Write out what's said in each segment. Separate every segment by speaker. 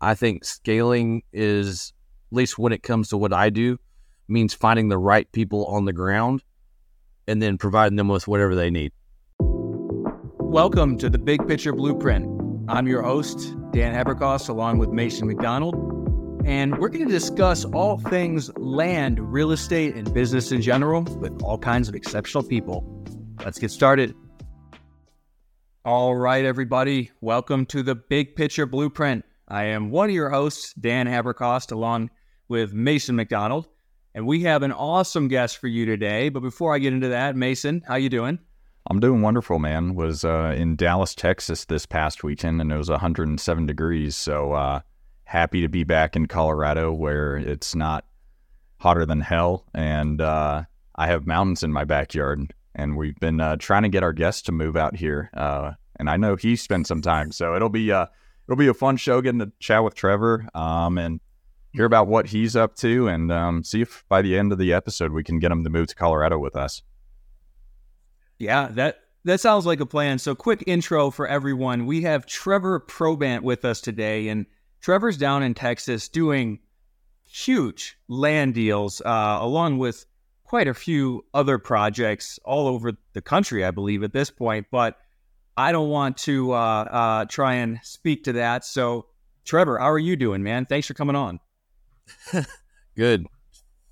Speaker 1: I think scaling is, at least when it comes to what I do, means finding the right people on the ground and then providing them with whatever they need.
Speaker 2: Welcome to the Big Picture Blueprint. I'm your host, Dan Haberkost, along with Mason McDonald, and we're going to discuss all things land, real estate, and business in general with all kinds of exceptional people. Let's get started. All right, everybody, welcome to the Big Picture Blueprint. I am one of your hosts, Dan Haberkost, along with Mason McDonald, and we have an awesome guest for you today. But before I get into that, Mason, how you doing?
Speaker 3: I'm doing wonderful, man. Was uh, in Dallas, Texas this past weekend, and it was 107 degrees. So uh, happy to be back in Colorado, where it's not hotter than hell, and uh, I have mountains in my backyard. And we've been uh, trying to get our guests to move out here, uh, and I know he spent some time, so it'll be uh, it'll be a fun show getting to chat with Trevor um, and hear about what he's up to, and um, see if by the end of the episode we can get him to move to Colorado with us.
Speaker 2: Yeah, that that sounds like a plan. So, quick intro for everyone. We have Trevor Probandt with us today, and Trevor's down in Texas doing huge land deals, uh, along with quite a few other projects all over the country, I believe, at this point. But I don't want to uh, uh, try and speak to that. So, Trevor, how are you doing, man? Thanks for coming on.
Speaker 1: Good.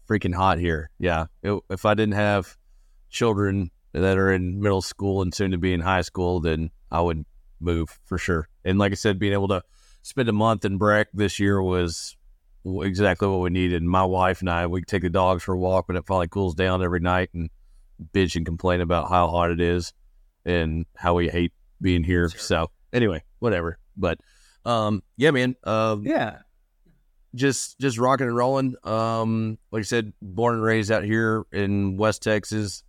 Speaker 1: Freaking hot here. Yeah. It, if I didn't have children that are in middle school and soon to be in high school, then I would move for sure. And like I said, being able to spend a month in Breck this year was exactly what we needed. My wife and I, we take the dogs for a walk when it finally cools down every night and bitch and complain about how hot it is and how we hate being here. Sure. So anyway, whatever. But um, yeah, man. Um,
Speaker 2: yeah.
Speaker 1: Just just rocking and rolling. Um, like I said, born and raised out here in West Texas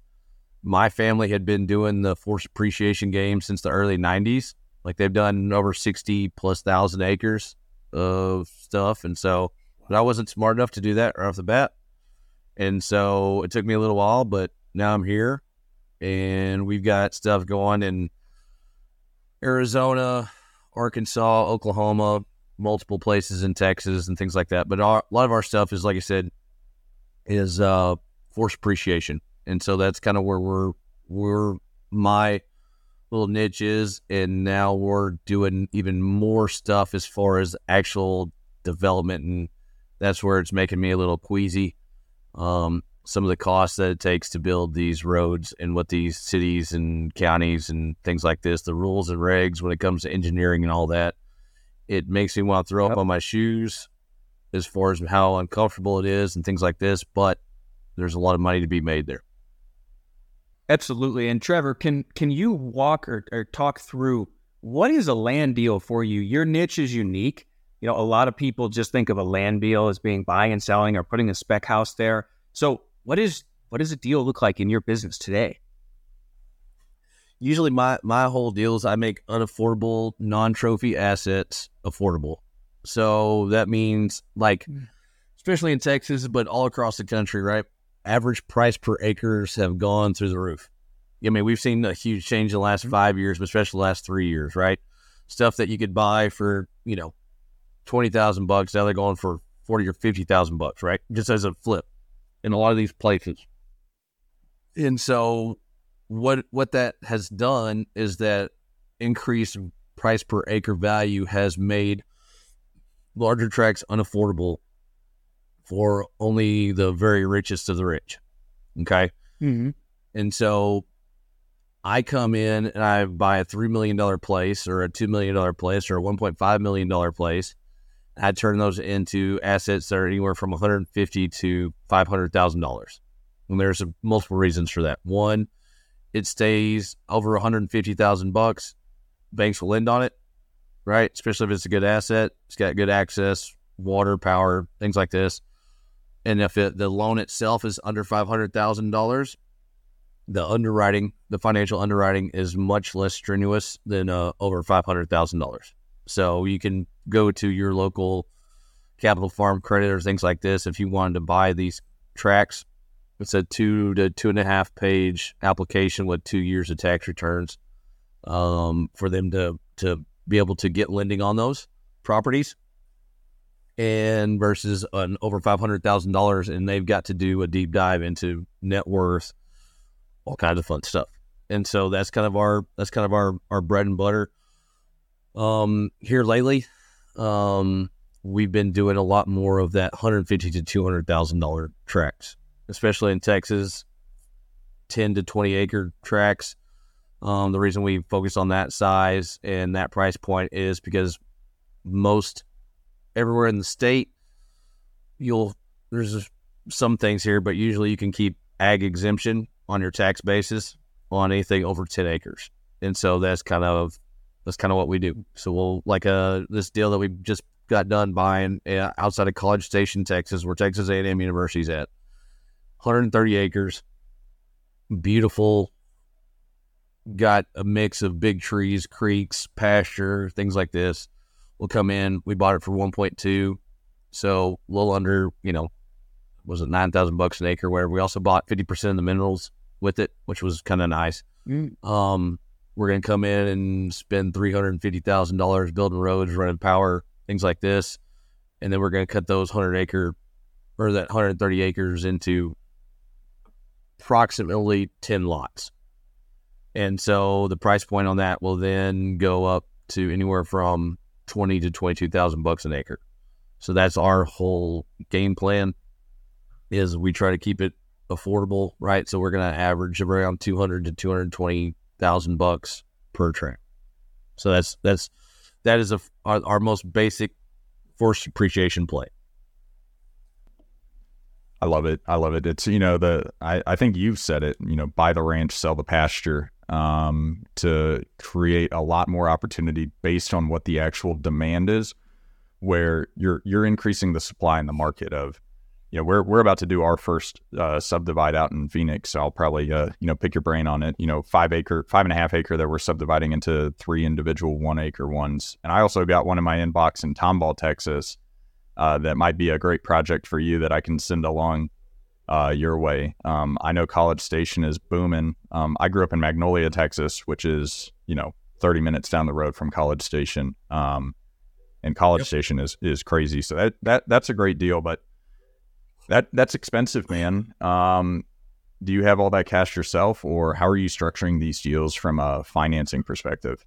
Speaker 1: my family had been doing the force appreciation game since the early 90s. Like they've done over 60 plus thousand acres of stuff. And so, but I wasn't smart enough to do that right off the bat. And so it took me a little while, but now I'm here and we've got stuff going in Arizona, Arkansas, Oklahoma, multiple places in Texas and things like that. But our, a lot of our stuff is, like I said, is uh, force appreciation and so that's kind of where we're we're my little niche is, and now we're doing even more stuff as far as actual development, and that's where it's making me a little queasy. Um, some of the costs that it takes to build these roads and what these cities and counties and things like this, the rules and regs when it comes to engineering and all that, it makes me want to throw up on my shoes as far as how uncomfortable it is and things like this. But there's a lot of money to be made there.
Speaker 2: Absolutely. And Trevor, can can you walk or, or talk through what is a land deal for you? Your niche is unique. You know, a lot of people just think of a land deal as being buying and selling or putting a spec house there. So what is what does a deal look like in your business today?
Speaker 1: Usually my my whole deal is I make unaffordable non-trophy assets affordable. So that means like hmm. especially in Texas, but all across the country, right? average price per acres have gone through the roof. I mean, we've seen a huge change in the last five years, but especially the last three years, right? Stuff that you could buy for, you know, twenty thousand bucks, now they're going for forty or fifty thousand bucks, right? Just as a flip in a lot of these places. And so what what that has done is that increased price per acre value has made larger tracts unaffordable for only the very richest of the rich. Okay. Mm-hmm. And so I come in and I buy a $3 million place or a $2 million place or a $1.5 million place. I turn those into assets that are anywhere from 150 to $500,000. And there's multiple reasons for that. One, it stays over 150,000 bucks. Banks will lend on it, right? Especially if it's a good asset. It's got good access, water, power, things like this. And if it, the loan itself is under five hundred thousand dollars, the underwriting, the financial underwriting, is much less strenuous than uh, over five hundred thousand dollars. So you can go to your local capital farm credit or things like this if you wanted to buy these tracks. It's a two to two and a half page application with two years of tax returns um, for them to to be able to get lending on those properties. and versus an over five hundred thousand dollars, and they've got to do a deep dive into net worth, all kinds of fun stuff. And so that's kind of our that's kind of our our bread and butter. Um, here lately, um, we've been doing a lot more of that hundred fifty to two hundred thousand dollar tracks, especially in Texas, ten to twenty acre tracks. Um, the reason we focus on that size and that price point is because most everywhere in the state, you'll there's some things here, but usually you can keep ag exemption on your tax basis on anything over 10 acres. And so that's kind of that's kind of what we do. So we'll like uh this deal that we just got done buying uh, outside of College Station, Texas, where Texas A&M University's at. 130 acres, beautiful. Got a mix of big trees, creeks, pasture, things like this We'll come in. We bought it for 1.2, so a little under, you know, was it 9,000 bucks an acre? Where we also bought 50% of the minerals with it, which was kind of nice. Mm. Um, we're going to come in and spend $350,000 building roads, running power, things like this. And then we're going to cut those 100 acre or that 130 acres into approximately 10 lots. And so the price point on that will then go up to anywhere from twenty to twenty two thousand bucks an acre. So that's our whole game plan. Is we try to keep it affordable, right? So we're going to average around two hundred to two hundred twenty thousand bucks per track. So that's that's that is a, our, our most basic force appreciation play.
Speaker 3: I love it. I love it. It's you know the I, I think you've said it. You know, buy the ranch, sell the pasture um, to create a lot more opportunity based on what the actual demand is, where you're you're increasing the supply in the market of, you know, we're we're about to do our first uh, subdivide out in Phoenix. So I'll probably uh, you know pick your brain on it. You know, five acre, five and a half acre that we're subdividing into three individual one acre ones, and I also got one in my inbox in Tomball, Texas. Uh, that might be a great project for you that I can send along uh, your way. Um, I know College Station is booming. Um, I grew up in Magnolia, Texas, which is you know 30 minutes down the road from College Station. Um, and College yep. Station is is crazy. So that that that's a great deal, but that that's expensive, man. Um, do you have all that cash yourself, or how are you structuring these deals from a financing perspective?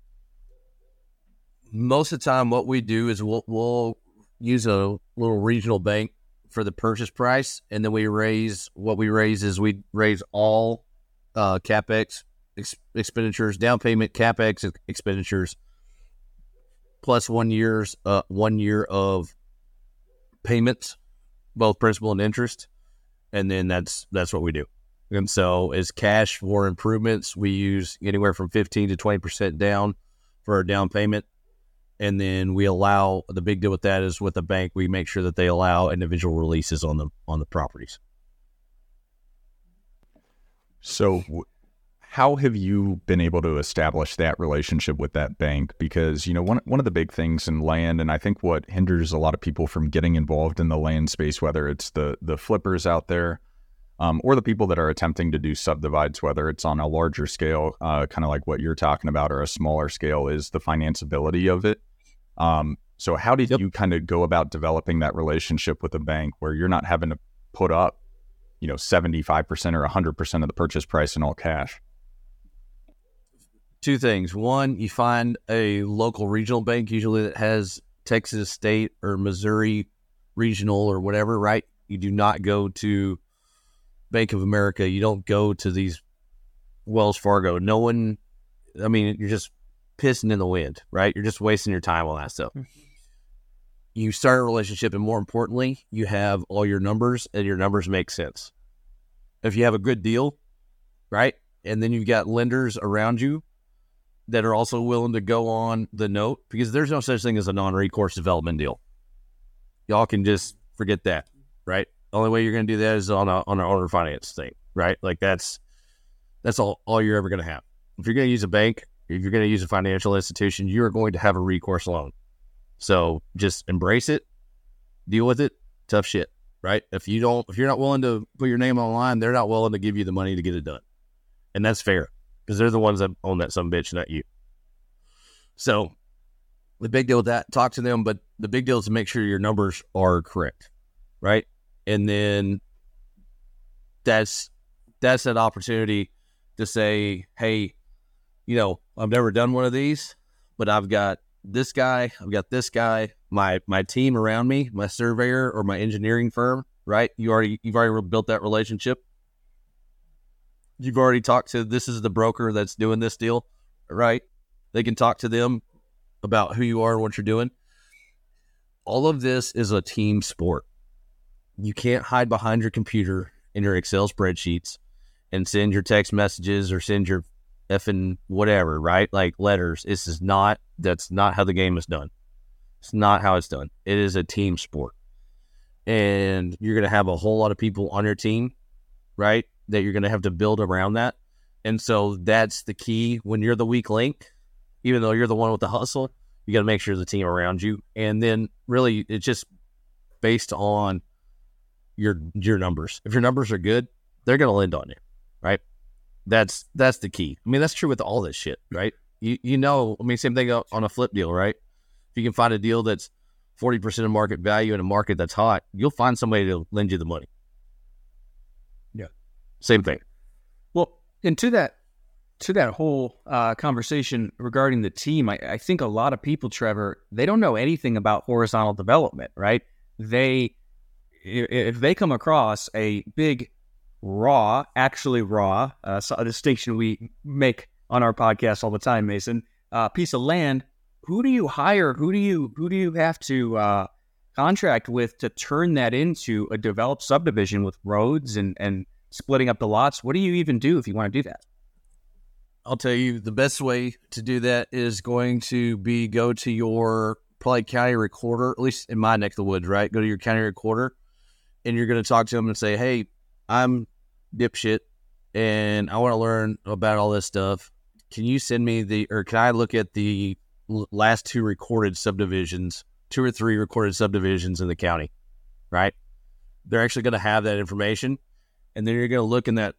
Speaker 1: Most of the time, what we do is we'll, we'll use a little regional bank for the purchase price, and then we raise what we raise is we raise all uh, capex ex- expenditures, down payment capex expenditures, plus one year's uh, one year of payments, both principal and interest, and then that's that's what we do. And so, as cash for improvements, we use anywhere from fifteen to twenty percent down for a down payment, and then we allow the big deal with that is with the bank we make sure that they allow individual releases on the on the properties
Speaker 3: so how have you been able to establish that relationship with that bank because you know one one of the big things in land and I think what hinders a lot of people from getting involved in the land space whether it's the the flippers out there um, or the people that are attempting to do subdivides, whether it's on a larger scale, uh, kind of like what you're talking about, or a smaller scale, is the financeability of it. Um, so how did yep. you kind of go about developing that relationship with a bank where you're not having to put up, you know, 75% or 100% of the purchase price in all cash?
Speaker 1: Two things. One, you find a local regional bank, usually that has Texas State or Missouri regional or whatever, right? You do not go to Bank of America. You don't go to these Wells Fargo. No one, I mean, you're just pissing in the wind, right? You're just wasting your time on that stuff. Hmm. You start a relationship, and more importantly, you have all your numbers, and your numbers make sense. If you have a good deal, right, and then you've got lenders around you that are also willing to go on the note, because there's no such thing as a non-recourse development deal. Y'all can just forget that, right? The only way you're going to do that is on a on an owner finance thing, right? Like that's that's all all you're ever going to have. If you're going to use a bank, if you're going to use a financial institution, you are going to have a recourse loan. So just embrace it, deal with it. Tough shit, right? If you don't, if you're not willing to put your name online, they're not willing to give you the money to get it done, and that's fair because they're the ones that own that some bitch, not you. So the big deal with that, talk to them, but the big deal is to make sure your numbers are correct, right? And then that's that's an opportunity to say, hey, you know, I've never done one of these, but I've got this guy, I've got this guy, my my team around me, my surveyor or my engineering firm, right? You already you've already built that relationship. You've already talked to this is the broker that's doing this deal, right? They can talk to them about who you are and what you're doing. All of this is a team sport. You can't hide behind your computer in your Excel spreadsheets and send your text messages or send your effing whatever, right? Like letters. This is not, that's not how the game is done. It's not how it's done. It is a team sport. And you're going to have a whole lot of people on your team, right? That you're going to have to build around that. And so that's the key when you're the weak link, even though you're the one with the hustle, you got to make sure the team around you. And then really it's just based on your your numbers. If your numbers are good, they're going to lend on you, right? That's that's the key. I mean, that's true with all this shit, right? You you know, I mean, same thing on a flip deal, right? If you can find a deal that's forty percent of market value in a market that's hot, you'll find somebody to lend you the money. Same thing.
Speaker 2: Well, and to that to that whole uh, conversation regarding the team, I, I think a lot of people, Trevor, they don't know anything about horizontal development, right? They if they come across a big raw, actually raw, uh, a distinction we make on our podcast all the time, Mason, uh, piece of land, who do you hire? Who do you who do you have to uh, contract with to turn that into a developed subdivision with roads and and splitting up the lots? What do you even do if you want to do that?
Speaker 1: I'll tell you the best way to do that is going to be go to your probably county recorder, at least in my neck of the woods, right? Go to your county recorder and you're going to talk to them and say, "Hey, I'm dipshit, and I want to learn about all this stuff. Can you send me the, or can I look at the last two recorded subdivisions, two or three recorded subdivisions in the county, right? They're actually going to have that information, and then you're going to look in that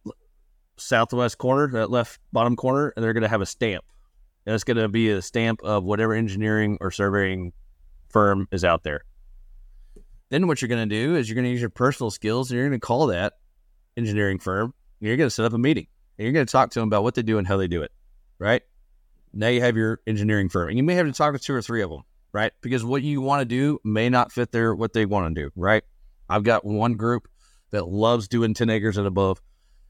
Speaker 1: southwest corner, that left bottom corner, and they're going to have a stamp. And it's going to be a stamp of whatever engineering or surveying firm is out there. Then what you're going to do is you're going to use your personal skills and you're going to call that engineering firm. And you're going to set up a meeting and you're going to talk to them about what they do and how they do it. Right now, you have your engineering firm, and you may have to talk to two or three of them. Right, because what you want to do may not fit their what they want to do. Right, I've got one group that loves doing ten acres and above.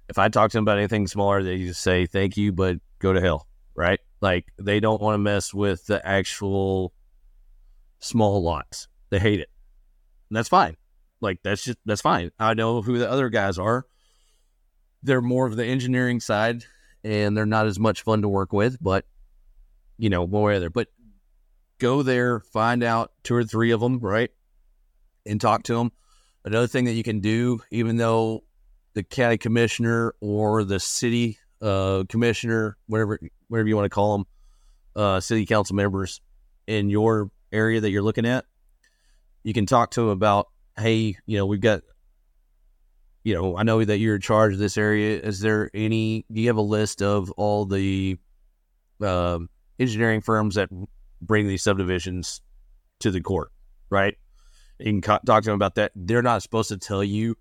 Speaker 1: If I talk to them about anything smaller, they just say thank you, but go to hell. Right, like they don't want to mess with the actual small lots. They hate it. And that's fine. Like that's just that's fine. I know who the other guys are. They're more of the engineering side and they're not as much fun to work with, but you know, one way or other. But go there, find out two or three of them, right? And talk to them. Another thing that you can do, even though the county commissioner or the city uh, commissioner, whatever whatever you want to call them, uh, city council members in your area that you're looking at, you can talk to them about hey, you know, we've got, you know, I know that you're in charge of this area. Is there any, do you have a list of all the uh, engineering firms that bring these subdivisions to the court, right? You can talk to them about that. They're not supposed to tell you,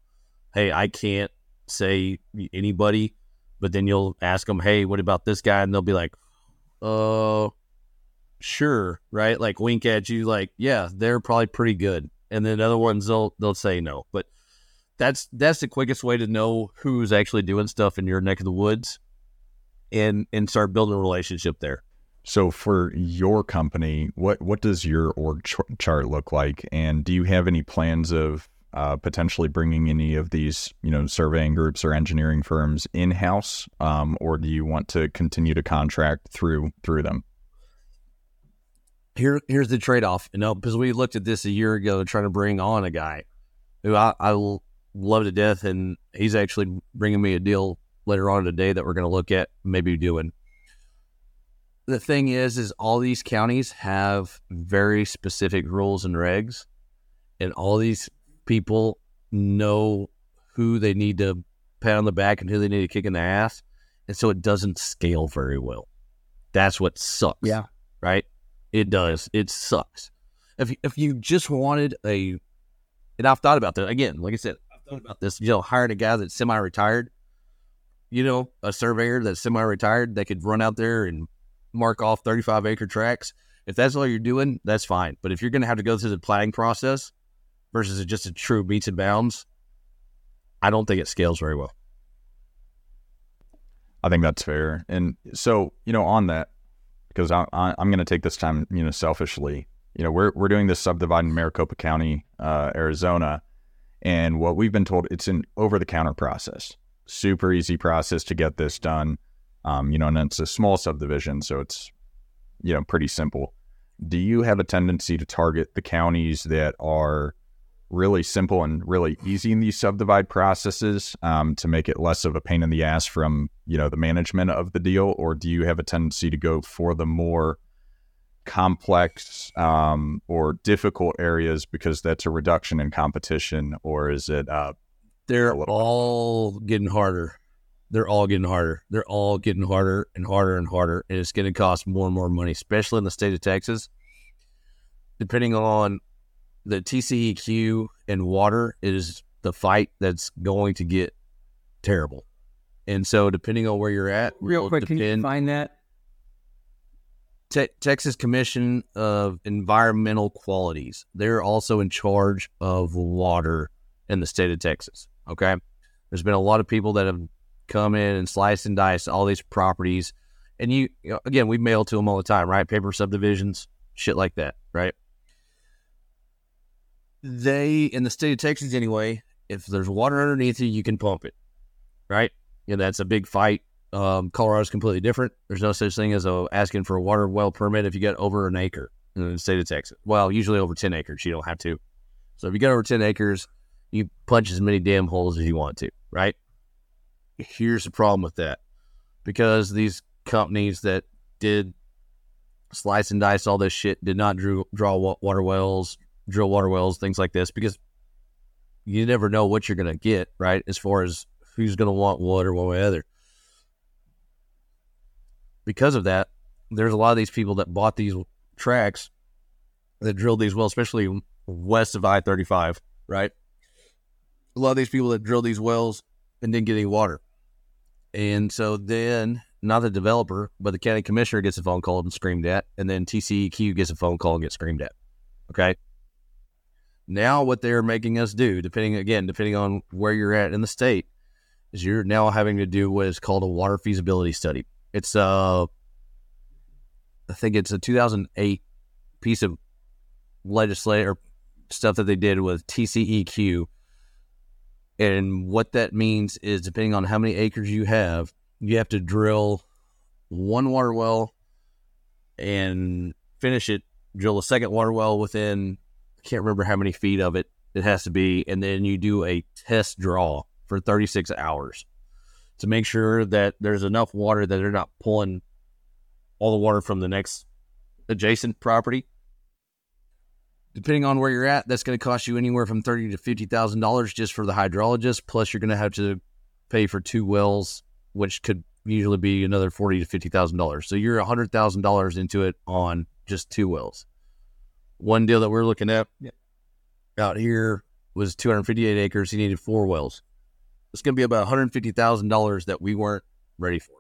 Speaker 1: hey, I can't say anybody, but then you'll ask them, hey, what about this guy? And they'll be like, uh, sure, right? Like wink at you, like, yeah, they're probably pretty good and then other ones they'll they'll say no. But that's that's the quickest way to know who's actually doing stuff in your neck of the woods, and and start building a relationship there.
Speaker 3: So for your company, what what does your org ch- chart look like, and do you have any plans of uh, potentially bringing any of these, you know, surveying groups or engineering firms in house, um, or do you want to continue to contract through through them?
Speaker 1: here here's the trade off. You know, because we looked at this a year ago, trying to bring on a guy who I, I love to death, and he's actually bringing me a deal later on today that we're going to look at maybe doing. The thing is, is all these counties have very specific rules and regs, and all these people know who they need to pat on the back and who they need to kick in the ass, and so it doesn't scale very well. That's what sucks.
Speaker 2: Yeah.
Speaker 1: Right It does. It sucks. If if you just wanted a, and I've thought about that again. Like I said, I've thought about this. You know, hiring a guy that's semi-retired. You know, a surveyor that's semi-retired that could run out there and mark off 35 acre tracks. If that's all you're doing, that's fine. But if you're going to have to go through the planning process versus just a true meets and bounds, I don't think it scales very well.
Speaker 3: I think that's fair. And so, you know, on that, because I, I'm going to take this time, you know, selfishly, you know, we're, we're doing this subdivide in Maricopa County, uh, Arizona. And what we've been told, it's an over the counter process, super easy process to get this done. Um, you know, and it's a small subdivision, so it's, you know, pretty simple. Do you have a tendency to target the counties that are really simple and really easy in these subdivide processes um, to make it less of a pain in the ass from you know the management of the deal, or do you have a tendency to go for the more complex um, or difficult areas because that's a reduction in competition, or is it? Uh,
Speaker 1: They're all getting harder. They're all getting harder. They're all getting harder and harder and harder, and it's going to cost more and more money, especially in the state of Texas. Depending on the TCEQ and water is the fight that's going to get terrible. And so, depending on where you're at,
Speaker 2: real quick, depend, can you find that?
Speaker 1: Te- Texas Commission of Environmental Qualities. They're also in charge of water in the state of Texas. Okay. There's been a lot of people that have come in and slice and dice all these properties. And you, you know, again, we mail to them all the time, right? Paper subdivisions, shit like that, right? they in the state of Texas anyway, if there's water underneath you, you can pump it, right? Yeah, that's a big fight. Um, Colorado's completely different. There's no such thing as a, asking for a water well permit if you get over an acre in the state of Texas. Well, usually over 10 acres, you don't have to. So if you get over 10 acres, you punch as many damn holes as you want to, right? Here's the problem with that because these companies that did slice and dice all this shit did not drew, draw water wells, drill water wells, things like this, because you never know what you're going to get, right? As far as who's going to want water one way or other. Because of that, there's a lot of these people that bought these tracks that drilled these wells, especially west of I 35, right? A lot of these people that drilled these wells and didn't get any water. And so then, not the developer, but the county commissioner gets a phone call and screamed at, and then TCEQ gets a phone call and gets screamed at. Okay. Now, what they're making us do, depending again, depending on where you're at in the state, is you're now having to do what is called a water feasibility study. It's uh, I think it's a 2008 piece of legislative stuff that they did with TCEQ. And what that means is, depending on how many acres you have, you have to drill one water well and finish it, drill a second water well within I can't remember how many feet of it it has to be, and then you do a test draw for 36 hours to make sure that there's enough water that they're not pulling all the water from the next adjacent property. Depending on where you're at, that's going to cost you anywhere from thirty to fifty thousand dollars just for the hydrologist. Plus, you're going to have to pay for two wells, which could usually be another forty to fifty thousand dollars. So you're a hundred thousand dollars into it on just two wells one deal that we're looking at yep. out here was 258 acres. He needed four wells. It's going to be about $150,000 that we weren't ready for.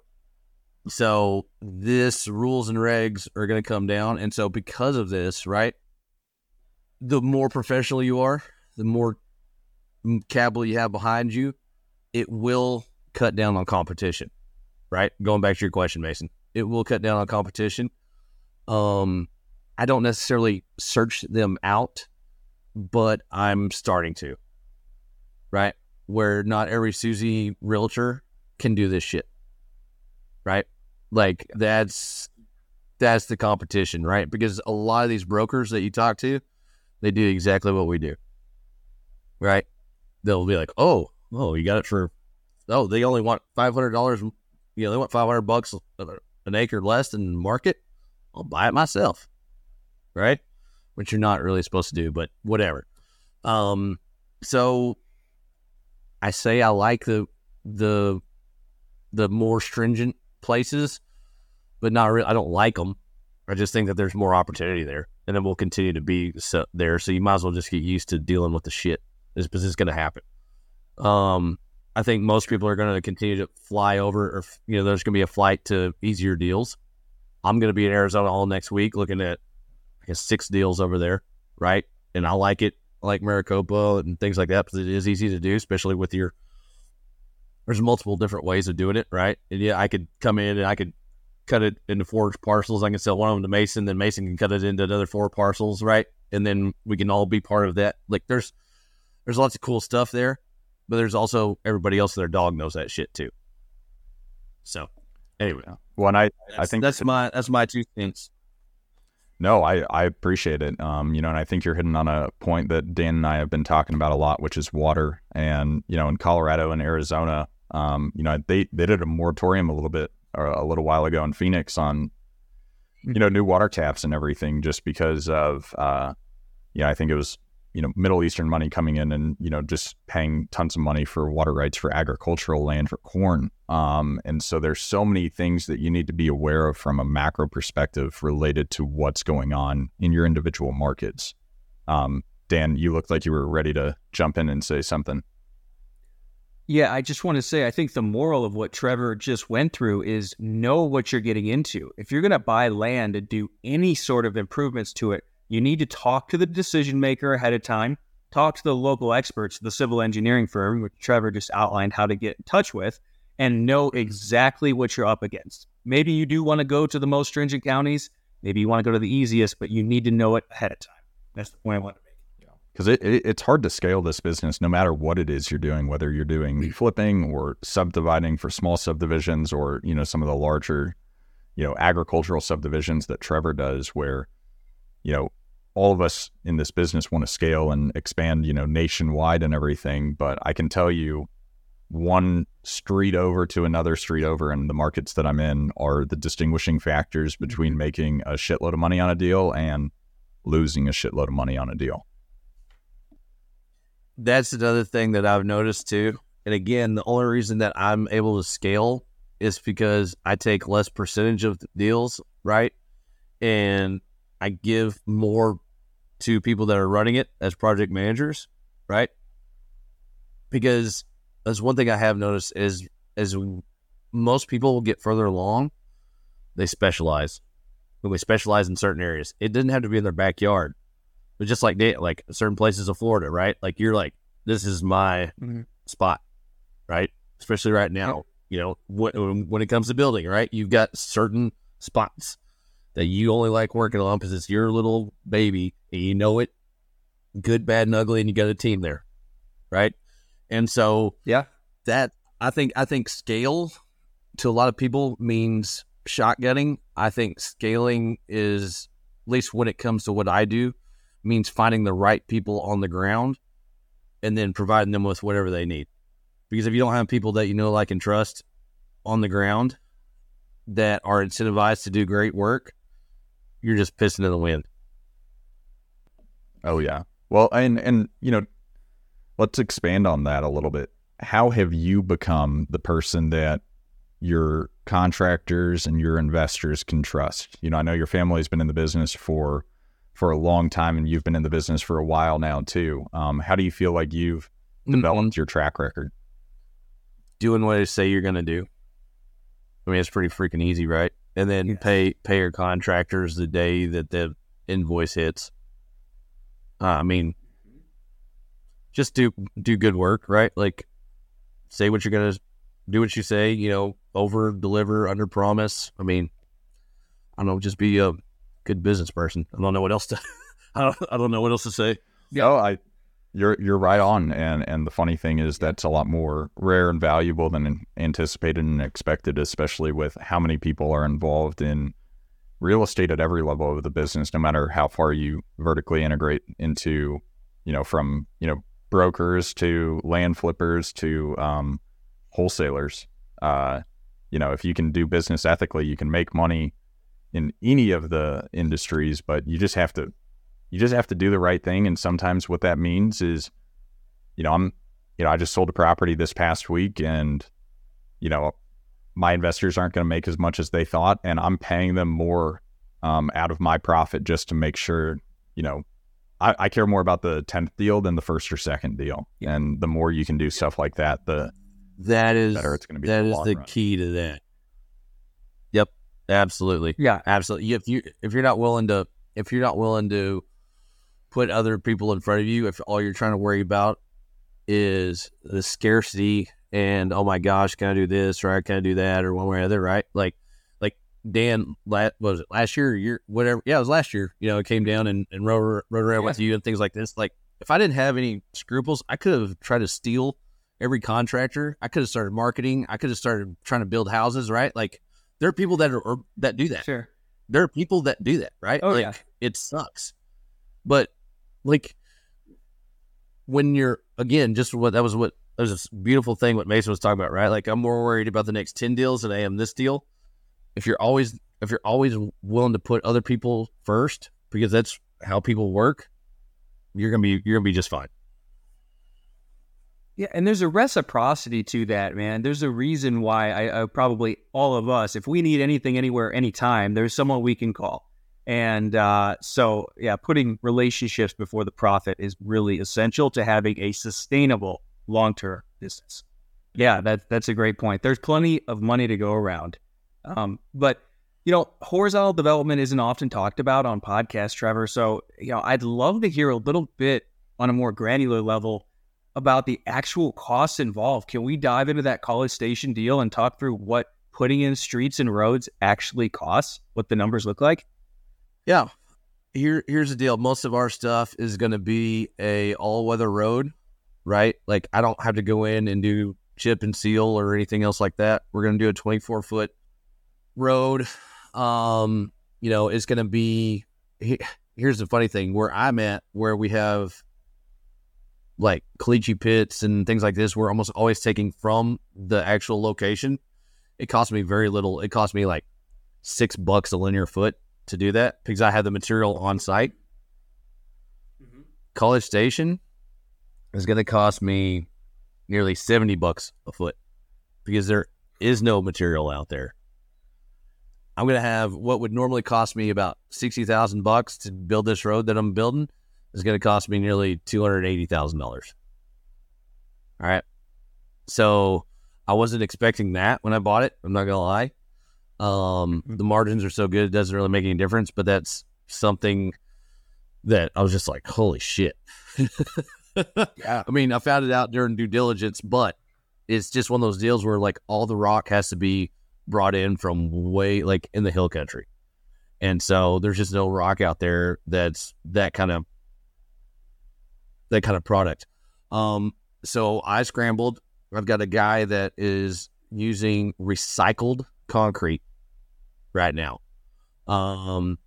Speaker 1: So this rules and regs are going to come down. And so because of this, right, the more professional you are, the more capital you have behind you, it will cut down on competition, right? Going back to your question, Mason, it will cut down on competition. Um, I don't necessarily search them out, but I'm starting to. Right? Where not every Susie realtor can do this shit. Right? Like that's that's the competition, right? Because a lot of these brokers that you talk to, they do exactly what we do. Right? They'll be like, "Oh, oh, you got it for oh, they only want five hundred dollars. You know, they want five hundred bucks an acre less than market. I'll buy it myself." right? Which you're not really supposed to do, but whatever. Um, so I say I like the the the more stringent places, but not really. I don't like them, I just think that there's more opportunity there, and it will continue to be so, there. So you might as well just get used to dealing with the shit. Because it's going to happen. Um, I think most people are going to continue to fly over, or you know, there's going to be a flight to easier deals. I'm going to be in Arizona all next week, looking at I guess six deals over there, right? And I like it, I like Maricopa and things like that because it is easy to do, especially with your. There's multiple different ways of doing it, right? And yeah, I could come in and I could cut it into four parcels. I can sell one of them to Mason, then Mason can cut it into another four parcels, right? And then we can all be part of that. Like there's there's lots of cool stuff there, but there's also everybody else their dog knows that shit too. So anyway,
Speaker 3: well, and I I think
Speaker 1: that's my that's my two cents.
Speaker 3: No, I, I appreciate it. Um, you know, and I think you're hitting on a point that Dan and I have been talking about a lot, which is water. And you know, in Colorado and Arizona, um, you know, they they did a moratorium a little bit a little while ago in Phoenix on you know new water taps and everything, just because of uh, you know, I think it was you know Middle Eastern money coming in and you know just paying tons of money for water rights for agricultural land for corn. Um, and so there's so many things that you need to be aware of from a macro perspective related to what's going on in your individual markets. Um, Dan, you looked like you were ready to jump in and say something.
Speaker 2: Yeah, I just want to say I think the moral of what Trevor just went through is know what you're getting into. If you're going to buy land and do any sort of improvements to it, you need to talk to the decision maker ahead of time, talk to the local experts, the civil engineering firm, which Trevor just outlined how to get in touch with, and know exactly what you're up against. Maybe you do want to go to the most stringent counties, maybe you want to go to the easiest, but you need to know it ahead of time. That's the point I want to make
Speaker 3: because it, it, it's hard to scale this business no matter what it is you're doing whether you're doing mm. flipping or subdividing for small subdivisions or you know some of the larger you know agricultural subdivisions that trevor does where you know all of us in this business want to scale and expand you know nationwide and everything. But i can tell you one street over to another street over and the markets that i'm in are the distinguishing factors between mm-hmm. making a shitload of money on a deal and losing a shitload of money on a deal
Speaker 1: that's another thing that I've noticed too. And again, the only reason that I'm able to scale is because I take less percentage of deals, right? And I give more to people that are running it as project managers, right? Because that's one thing I have noticed is as most people get further along, they specialize. When they specialize in certain areas, it doesn't have to be in their backyard. But just like like certain places of Florida, right? Like you're like, this is my mm-hmm. spot, right? Especially right now, you know, when, when it comes to building, right? You've got certain spots that you only like working on because it's your little baby and you know it, good, bad, and ugly, and you got a team there, right? And so,
Speaker 2: yeah,
Speaker 1: that I think I think scale to a lot of people means shotgunning. I think scaling is at least when it comes to what I do means finding the right people on the ground and then providing them with whatever they need. Because if you don't have people that you know, like, and trust on the ground that are incentivized to do great work, you're just pissing in the wind.
Speaker 3: Oh yeah. Well, and and you know, let's expand on that a little bit. How have you become the person that your contractors and your investors can trust? You know, I know your family's been in the business for for a long time and you've been in the business for a while now too. Um, how do you feel like you've mm-hmm. developed mm-hmm. your track record?
Speaker 1: Doing what I say you're going to do. I mean, it's pretty freaking easy, right? And then pay pay your contractors the day that the invoice hits. Uh, I mean, just do do good work, right? Like, say what you're gonna do, what you say. You know, over deliver, under promise. I mean, I don't know, just be a good business person. I don't know what else to. I don't, I don't know what else to say.
Speaker 3: Yeah, oh, I you're you're right on, and and the funny thing is that's a lot more rare and valuable than anticipated and expected, especially with how many people are involved in real estate at every level of the business, no matter how far you vertically integrate into, you know, from you know brokers to land flippers to um, wholesalers. Uh, you know, if you can do business ethically, you can make money in any of the industries, but you just have to you just have to do the right thing. And sometimes what that means is, you know, I'm you know, I just sold a property this past week and, you know, my investors aren't going to make as much as they thought, and I'm paying them more um, out of my profit just to make sure, you know, I, I care more about the 10th deal than the first or second deal.
Speaker 2: Yeah.
Speaker 3: And the more you can do stuff like that, the
Speaker 1: That is
Speaker 3: better it's going to be.
Speaker 1: that
Speaker 3: the
Speaker 1: is the
Speaker 3: run.
Speaker 1: key to that. Absolutely,
Speaker 2: Yeah.
Speaker 1: absolutely. If you if you're not willing to if you're not willing to put other people in front of you, if all you're trying to worry about is the scarcity and oh my gosh, can I do this or I can I do that or one way or other, right? Like like Dan, what was it last year? Or year, whatever. Yeah, it was last year. You know, it came down and and rode, rode around with you and things like this. Like if I didn't have any scruples, I could have tried to steal every contractor. I could have started marketing. I could have started trying to build houses, right? Like there are people that are that do that.
Speaker 2: Sure.
Speaker 1: There are people that do that, right?
Speaker 2: Oh,
Speaker 1: like
Speaker 2: yeah.
Speaker 1: it sucks. But like when you're again, just what that was what that was this beautiful thing what Mason was talking about, right? Like I'm more worried about the next 10 deals than I am this deal. If you're always if you're always willing to put other people first, because that's how people work, you're gonna be you're gonna be just fine.
Speaker 2: Yeah, and there's a reciprocity to that, man. There's a reason why I, I probably all of us, if we need anything, anywhere, anytime, there's someone we can call. And uh, so, yeah, putting relationships before the profit is really essential to having a sustainable long-term business. Yeah, that that's a great point. There's plenty of money to go around, um, but you know, horizontal development isn't often talked about on podcasts, Trevor. So, you know, I'd love to hear a little bit on a more granular level about the actual costs involved. Can we dive into that College Station deal and talk through what putting in streets and roads actually costs? What the numbers look like?
Speaker 1: Yeah. Here here's the deal. Most of our stuff is gonna be a all weather road, right? Like I don't have to go in and do chip and seal or anything else like that. We're gonna do a twenty four foot road. Um, you know, it's gonna be here's the funny thing, where I'm at, where we have like caliche pits and things like this, we're almost always taking from the actual location. It cost me very little. It cost me like six bucks a linear foot to do that because I have the material on site. Mm-hmm. College Station is going to cost me nearly 70 bucks a foot because there is no material out there. I'm going to have what would normally cost me about 60,000 bucks to build this road that I'm building is going to cost me nearly $280,000. All right. So I wasn't expecting that when I bought it. I'm not going to lie. Um, the margins are so good, it doesn't really make any difference, but that's something that I was just like, holy shit.
Speaker 2: Yeah.
Speaker 1: I mean, I found it out during due diligence, but it's just one of those deals where like all the rock has to be brought in from way like in the hill country. And so there's just no rock out there that's that kind of that kind of product. Um so I scrambled. I've got a guy that is using recycled concrete right now. Um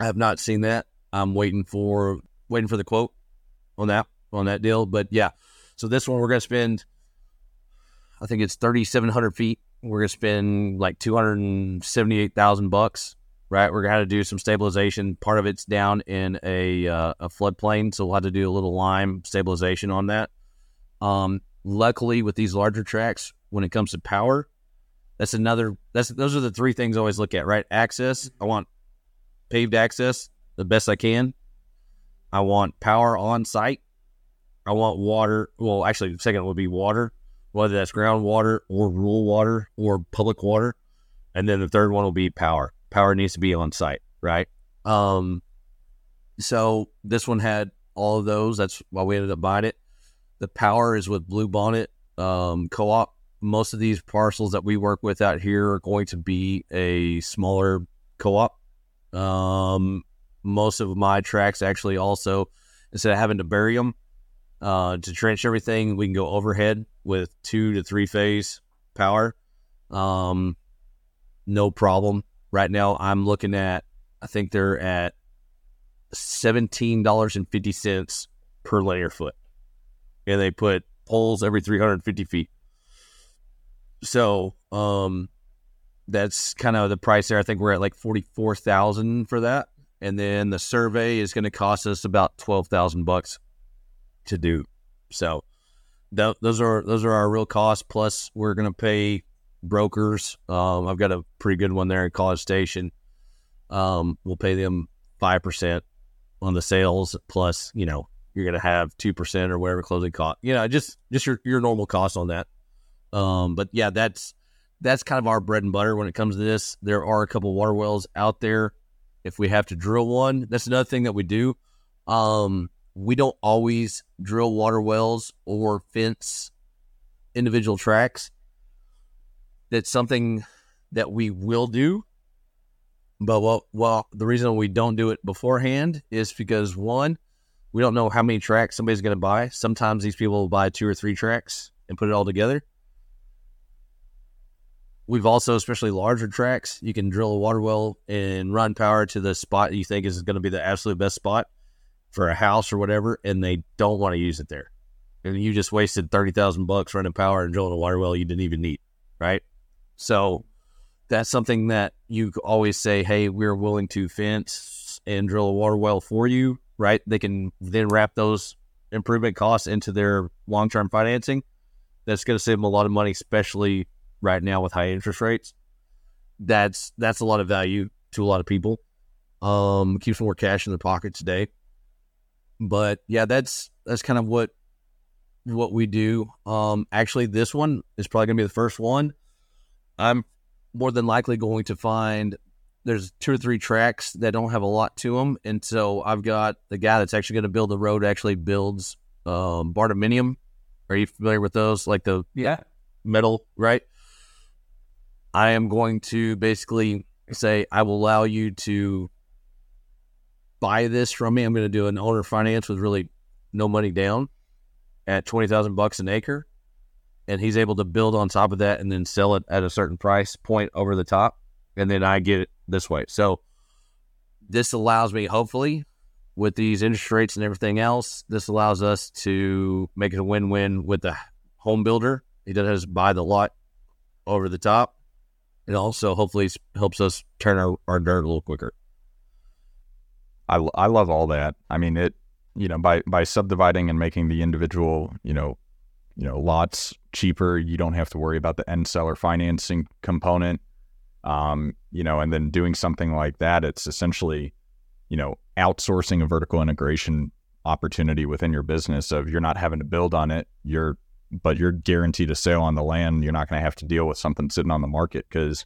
Speaker 1: I have not seen that. I'm waiting for waiting for the quote on that on that deal. But yeah, so this one we're gonna spend. I think it's thirty seven hundred feet. We're gonna spend like two hundred seventy eight thousand bucks. Right, we're gonna do some stabilization. Part of it's down in a uh, a floodplain, so we'll have to do a little lime stabilization on that. Um, luckily, with these larger tracks, when it comes to power, that's another. That's those are the three things I always look at. Right, access. I want paved access the best I can. I want power on site. I want water. Well, actually, the second would be water, whether that's groundwater or rural water or public water. And then the third one will be power. Power needs to be on site, right? Um, so this one had all of those. That's why we ended up buying it. The power is with Bluebonnet um, Co-op. Most of these parcels that we work with out here are going to be a smaller co-op. Um, most of my tracks actually also instead of having to bury them uh, to trench everything, we can go overhead with two to three phase power. Um, no problem. Right now, I'm looking at. I think they're at seventeen dollars and fifty cents per linear foot, and they put poles every three hundred and fifty feet. So, um, that's kind of the price there. I think we're at like forty four thousand for that, and then the survey is going to cost us about twelve thousand bucks to do. So, th- those are those are our real costs. Plus, we're going to pay brokers. Um, I've got a pretty good one there in College Station. Um, we'll pay them five percent on the sales plus, you know, you're gonna have two percent or whatever closing cost. You know, just just your your normal cost on that. Um, but yeah, that's that's kind of our bread and butter when it comes to this. There are a couple water wells out there. If we have to drill one, that's another thing that we do. Um, we don't always drill water wells or fence individual tracks. That's something that we will do. But well, well, the reason we don't do it beforehand is because one, we don't know how many tracks somebody's going to buy. Sometimes these people will buy two or three tracks and put it all together. We've also, especially larger tracks, you can drill a water well and run power to the spot you think is going to be the absolute best spot for a house or whatever, and they don't want to use it there. And you just wasted thirty thousand bucks running power and drilling a water well you didn't even need, right? So that's something that you always say, "Hey, we're willing to fence and drill a water well for you." Right? They can then wrap those improvement costs into their long-term financing. That's going to save them a lot of money, especially right now with high interest rates. That's that's a lot of value to a lot of people. Um, keeps more cash in their pocket today. But yeah, that's that's kind of what what we do. Um, actually, this one is probably going to be the first one. I'm more than likely going to find there's two or three tracks that don't have a lot to them, and so I've got the guy that's actually going to build the road actually builds um, barndominium. Are you familiar with those? Like the
Speaker 2: Yeah.
Speaker 1: metal, right? I am going to basically say I will allow you to buy this from me. I'm going to do an owner finance with really no money down at twenty thousand bucks an acre, and he's able to build on top of that and then sell it at a certain price point over the top, and then I get it this way. So this allows me, hopefully, with these interest rates and everything else, this allows us to make it a win-win with the home builder. He doesn't buy the lot over the top. It also hopefully helps us turn our, our dirt a little quicker.
Speaker 3: I, I love all that. I mean, it, you know, by, by subdividing and making the individual, you know, you know, lots cheaper, you don't have to worry about the end seller financing component. Um, you know, and then doing something like that, it's essentially, you know, outsourcing a vertical integration opportunity within your business of you're not having to build on it. You're, but you're guaranteed a sale on the land. You're not going to have to deal with something sitting on the market because,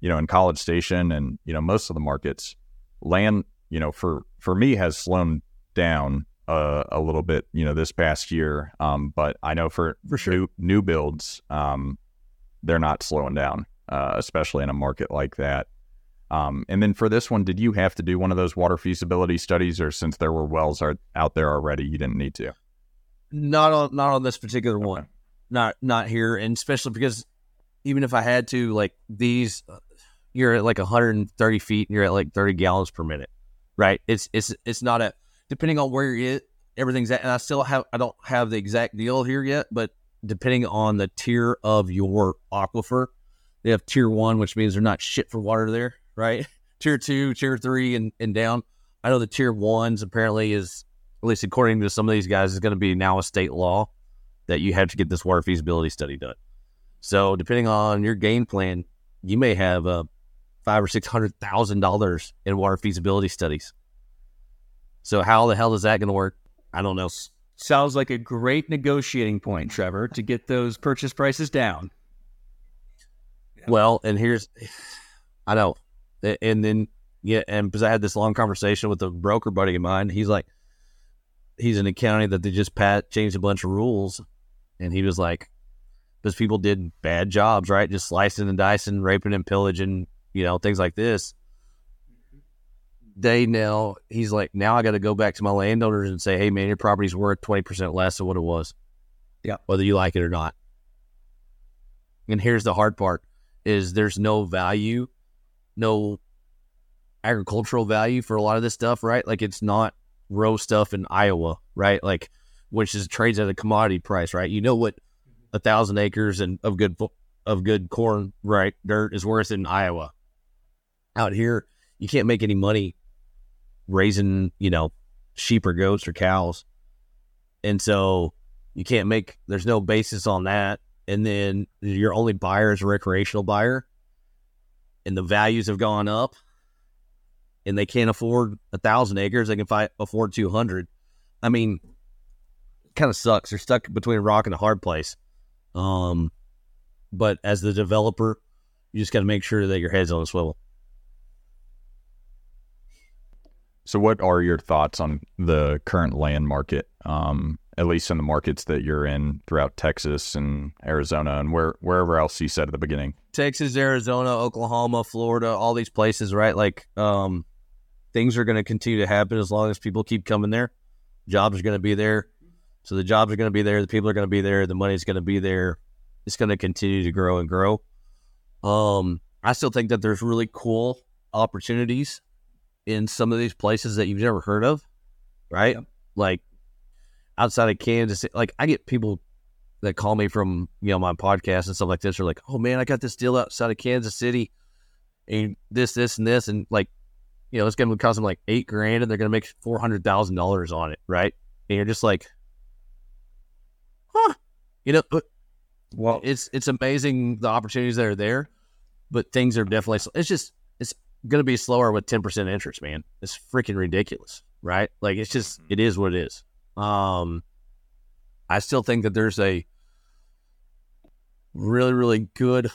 Speaker 3: you know, in College Station and, you know, most of the markets, land you know, for for me has slowed down uh, a little bit, you know, this past year. Um, but I know for
Speaker 1: For sure.
Speaker 3: new new builds, um, they're not slowing down, uh, especially in a market like that. Um, and then for this one, did you have to do one of those water feasibility studies, or since there were wells are, out there already, you didn't need to?
Speaker 1: Not on not on this particular one. Not not here, and especially because even if I had to, like these, uh, you're at like 130 feet and you're at like 30 gallons per minute, right? It's it's it's not a depending on where you're at, everything's at, and I still have I don't have the exact deal here yet, but depending on the tier of your aquifer, they have tier one, which means they're not shit for water there, right? Tier two, tier three, and and down. I know the tier ones apparently is at least according to some of these guys, is going to be now a state law that you have to get this water feasibility study done. So depending on your game plan, you may have uh, five or six hundred thousand dollars in water feasibility studies. So how the hell is that going to work? I don't know.
Speaker 2: Sounds like a great negotiating point, Trevor, to get those purchase prices down.
Speaker 1: Well, and here's, I know, and then yeah, and because I had this long conversation with a broker buddy of mine, he's like, he's in a county that they just pat changed a bunch of rules, and he was like, because people did bad jobs, right? Just slicing and dicing, raping and pillaging, you know, things like this. They now, he's like, now I got to go back to my landowners and say, hey, man, your property's worth 20% less than what it was.
Speaker 2: Yeah.
Speaker 1: Whether you like it or not. And here's the hard part is there's no value, no agricultural value for a lot of this stuff, right? Like it's not row stuff in Iowa, right? Like which is trades at a commodity price, right? You know what mm-hmm. a thousand acres and of good of good corn, right, dirt is worth in Iowa. Out here, you can't make any money raising, you know, sheep or goats or cows. And so you can't make there's no basis on that. And then your only buyer is a recreational buyer and the values have gone up and they can't afford a thousand acres, they can fi- afford 200. I mean, kind of sucks. They're stuck between a rock and a hard place. Um, but as the developer, you just got to make sure that your head's on a swivel.
Speaker 3: So, what are your thoughts on the current land market? Um, at least in the markets that you're in throughout Texas and Arizona and where wherever else you said at the beginning.
Speaker 1: Texas, Arizona, Oklahoma, Florida, all these places, right? Like, um, things are going to continue to happen as long as people keep coming there. Jobs are going to be there. So the jobs are going to be there. The people are going to be there. The money's going to be there. It's going to continue to grow and grow. Um, I still think that there's really cool opportunities in some of these places that you've never heard of, right?
Speaker 2: Yep.
Speaker 1: Like outside of Kansas, like I get people that call me from you know my podcast and stuff like this. Are like, oh man, I got this deal outside of Kansas City, and this, this, and this, and like, you know, it's going to cost them like eight grand, and they're going to make four hundred thousand dollars on it, right? And you're just like, huh, you know, but
Speaker 2: Well,
Speaker 1: it's it's amazing the opportunities that are there, but things are definitely it's just going to be slower with ten percent interest, man. It's freaking ridiculous, right? Like it's just it is what it is. Um, I still think that there's a really really good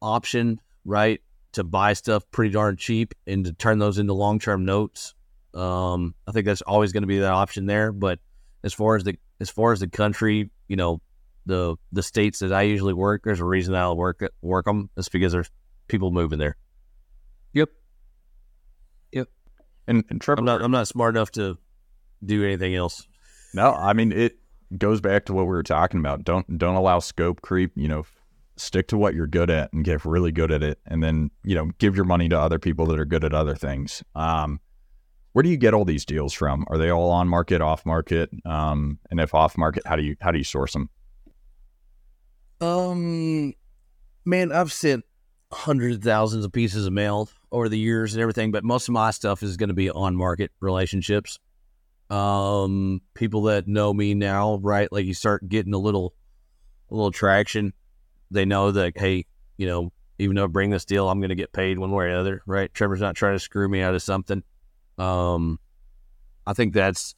Speaker 1: option, right, to buy stuff pretty darn cheap and to turn those into long term notes. Um, I think that's always going to be that option there. But as far as the as far as the country, you know, the the states that I usually work, there's a reason I'll work work them. It's because there's people moving there.
Speaker 2: yep.
Speaker 3: And, and Trevor,
Speaker 1: I'm not I'm not smart enough to do anything else.
Speaker 3: no, I mean it goes back to what we were talking about. Don't don't allow scope creep. You know, stick to what you're good at and get really good at it, and then you know give your money to other people that are good at other things. Um, where do you get all these deals from? Are they all on market, off market? Um, and if off market, how do you how do you source them?
Speaker 1: Um, man, I've sent hundreds of thousands of pieces of mail over the years and everything, but most of my stuff is going to be on market relationships. Um, people that know me now, right? Like you start getting a little, a little traction. They know that, hey, you know, even though I bring this deal, I'm going to get paid one way or other, right? Trevor's not trying to screw me out of something. Um, I think that's,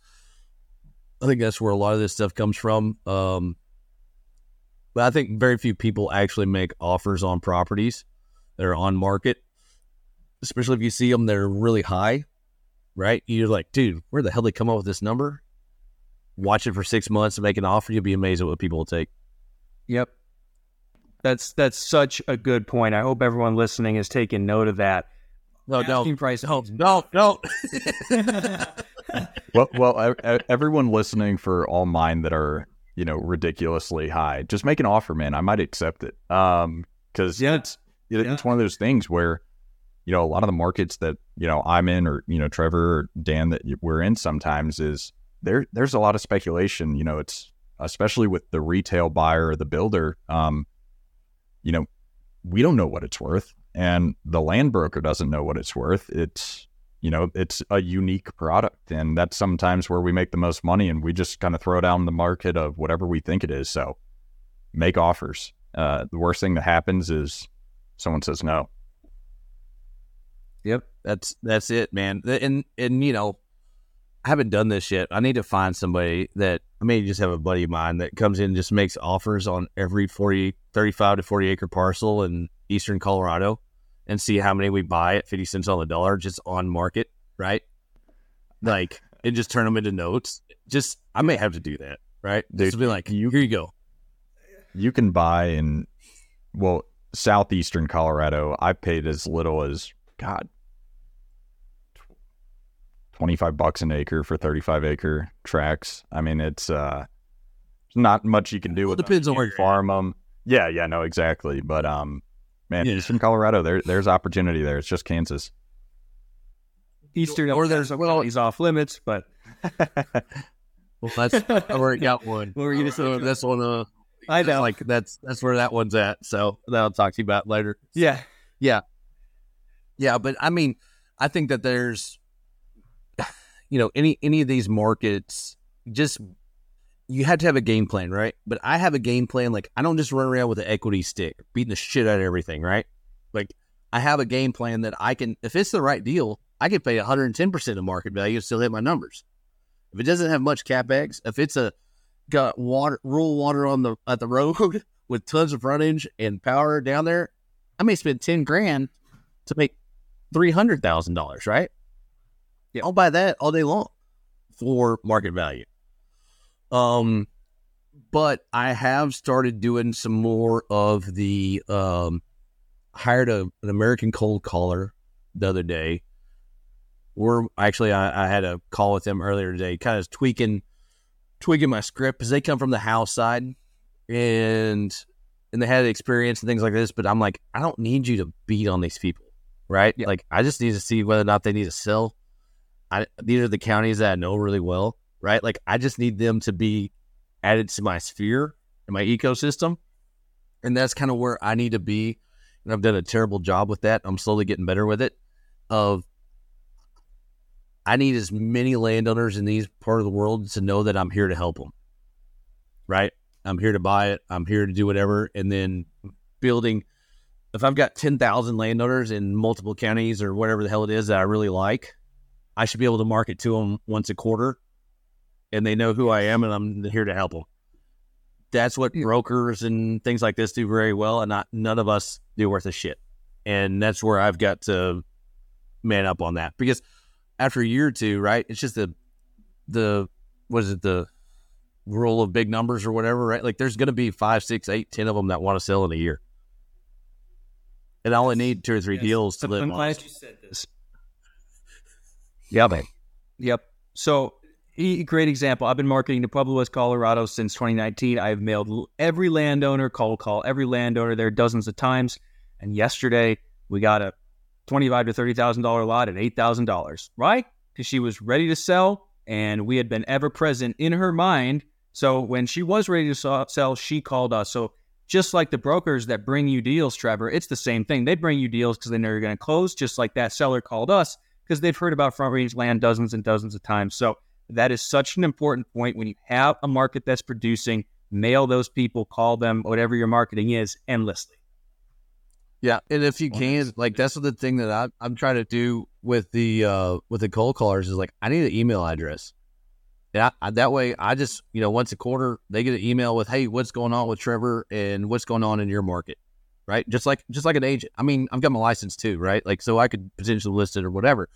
Speaker 1: I think that's where a lot of this stuff comes from. Um, but I think very few people actually make offers on properties that are on market, especially if you see them that are really high, right? You're like, dude, where the hell did they come up with this number? Watch it for six months and make an offer. You'll be amazed at what people will take.
Speaker 2: Yep. That's that's such a good point. I hope everyone listening is taking note of that.
Speaker 1: No,
Speaker 2: Asking
Speaker 1: no,
Speaker 2: price.
Speaker 1: no, no, no.
Speaker 3: well, well, everyone listening for all mine that are you know ridiculously high, just make an offer, man. I might accept it. Um, because
Speaker 2: Yeah.
Speaker 3: it's it's one of those things where you know a lot of the markets that you know I'm in, or you know Trevor or Dan that we're in sometimes is there. There's a lot of speculation. You know, it's especially with the retail buyer or the builder. Um, you know, we don't know what it's worth, and the land broker doesn't know what it's worth. It's you know, it's a unique product, and that's sometimes where we make the most money, and we just kind of throw down the market of whatever we think it is. So, make offers. Uh, the worst thing that happens is someone says no.
Speaker 1: Yep, that's that's it, man. And and you know, I haven't done this yet. I need to find somebody that I may just have a buddy of mine that comes in and just makes offers on every 40, 35 to 40 acre parcel in eastern Colorado and see how many we buy at 50 cents on the dollar just on market, right? Like, and just turn them into notes. Just, I may have to do that, right?
Speaker 3: Dude,
Speaker 1: Just be like,
Speaker 3: you-
Speaker 1: here you go.
Speaker 3: You can buy in, well, southeastern Colorado. I paid as little as God, twenty five bucks an acre for thirty five acre tracks. I mean, it's uh, not much you can do
Speaker 1: Well,
Speaker 3: with
Speaker 1: it depends
Speaker 3: them.
Speaker 1: on where you're at.
Speaker 3: farm them. Yeah, yeah, no, exactly. But um, man,
Speaker 1: Yeah.
Speaker 3: eastern Colorado, there there's opportunity there. It's just Kansas.
Speaker 2: Eastern
Speaker 1: Or
Speaker 2: or
Speaker 1: there's-
Speaker 2: there's
Speaker 1: well-
Speaker 2: he's off limits, but
Speaker 1: Well, that's, I already got one.
Speaker 2: What were you gonna say,
Speaker 1: So
Speaker 2: Trevor?
Speaker 1: that's one of,
Speaker 2: I know.
Speaker 1: like, that's, that's where that one's at. So that I'll talk to you about later.
Speaker 2: yeah,
Speaker 1: Yeah, Yeah, but I mean, I think that there's, you know, any any of these markets, just you have to have a game plan, right? But I have a game plan. Like I don't just run around with an equity stick, beating the shit out of everything, right? Like I have a game plan that I can, if it's the right deal, I could pay 110% of market value and still hit my numbers. If it doesn't have much capex, if it's a got water, rural water on the at the road with tons of frontage and power down there, I may spend 10 grand to make $300,000, right?
Speaker 2: Yeah.
Speaker 1: I'll buy that all day long for market value. Um, but I have started doing some more of the um, hired a, an American cold caller the other day. We're actually I, I had a call with them earlier today, kind of tweaking tweaking my script because they come from the house side and and they had experience and things like this. But I'm like, I don't need you to beat on these people, right?
Speaker 2: Yeah.
Speaker 1: Like I just need to see whether or not they need to sell. I these are the counties that I know really well, right? Like I just need them to be added to my sphere and my ecosystem. And that's kind of where I need to be. And I've done a terrible job with that. I'm slowly getting better with it. Of I need as many landowners in these part of the world to know that I'm here to help them. Right? I'm here to buy it. I'm here to do whatever. And then building if I've got 10,000 landowners in multiple counties or whatever the hell it is that I really like, I should be able to market to them once a quarter and they know who I am and I'm here to help them. That's what
Speaker 2: Yeah.
Speaker 1: brokers and things like this do very well, and not none of us do worth a shit. And that's where I've got to man up on that because after a year or two, right? It's just the the what is it the rule of big numbers or whatever, right? Like there's going to be five, six, eight, ten of them that want to sell in a year, and I only need two or three
Speaker 2: Yes.
Speaker 1: deals to
Speaker 2: I'm-
Speaker 1: live
Speaker 2: I'm glad you said this.
Speaker 1: Yeah, man.
Speaker 2: Yep. So, e- great example. I've been marketing to Pueblo West, Colorado since 2019. I've mailed every landowner, cold call every landowner there dozens of times. And yesterday, we got a twenty-five to thirty thousand dollar lot at eight thousand dollars, right? Because she was ready to sell, and we had been ever present in her mind. So when she was ready to sell, she called us. So just like the brokers that bring you deals, Trevor, it's the same thing. They bring you deals because they know you're going to close. Just like that seller called us because they've heard about front range land dozens and dozens of times. So that is such an important point when you have a market that's producing, mail those people, call them, whatever your marketing is, endlessly.
Speaker 1: Yeah, and if you can, like that's the thing that I'm, I'm trying to do with the uh with the cold callers is like I need an email address. Yeah, I, that way I just you know once a quarter they get an email with hey what's going on with Trevor and what's going on in your market, right? Just like just like an agent. I mean I've got my license too, right? Like so I could potentially list it or whatever,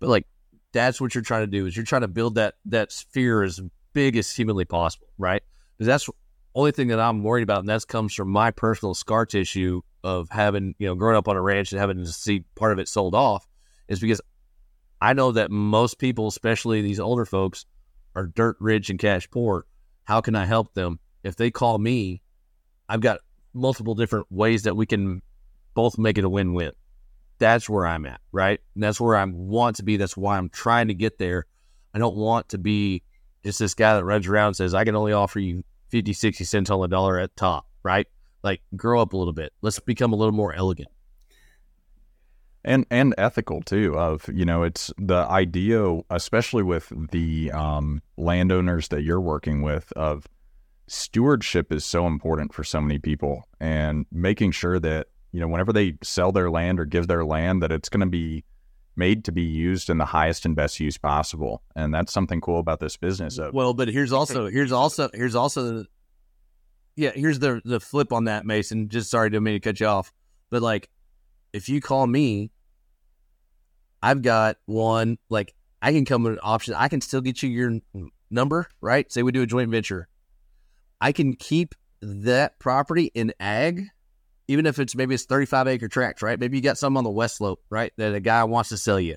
Speaker 1: but like that's what you're trying to do is you're trying to build that that sphere as big as humanly possible, right? Because that's only thing that I'm worried about, and that comes from my personal scar tissue of having you know growing up on a ranch and having to see part of it sold off, is because I know that most people, especially these older folks, are dirt rich and cash poor. How can I help them? If they call me, I've got multiple different ways that we can both make it a win win. That's where I'm at, right? And that's where I want to be. That's why I'm trying to get there. I don't want to be just this guy that runs around and says, I can only offer you 50, 60 cents on the dollar at top, right? Like, grow up a little bit. Let's become a little more elegant.
Speaker 3: and and ethical too of you know it's the idea especially with the um, landowners that you're working with of stewardship is so important for so many people and making sure that you know whenever they sell their land or give their land that it's going to be made to be used in the highest and best use possible and that's something cool about this business of
Speaker 1: Well, but here's also here's also here's also the yeah here's the the flip on that, Mason. Just sorry to mean to cut you off, but like if you call me, I've got one like I can come with an option. I can still get you your number, right? Say we do a joint venture. I can keep that property in ag, even if it's maybe it's 35 acre tracts, right? Maybe you got some on the west slope, right? That a guy wants to sell you,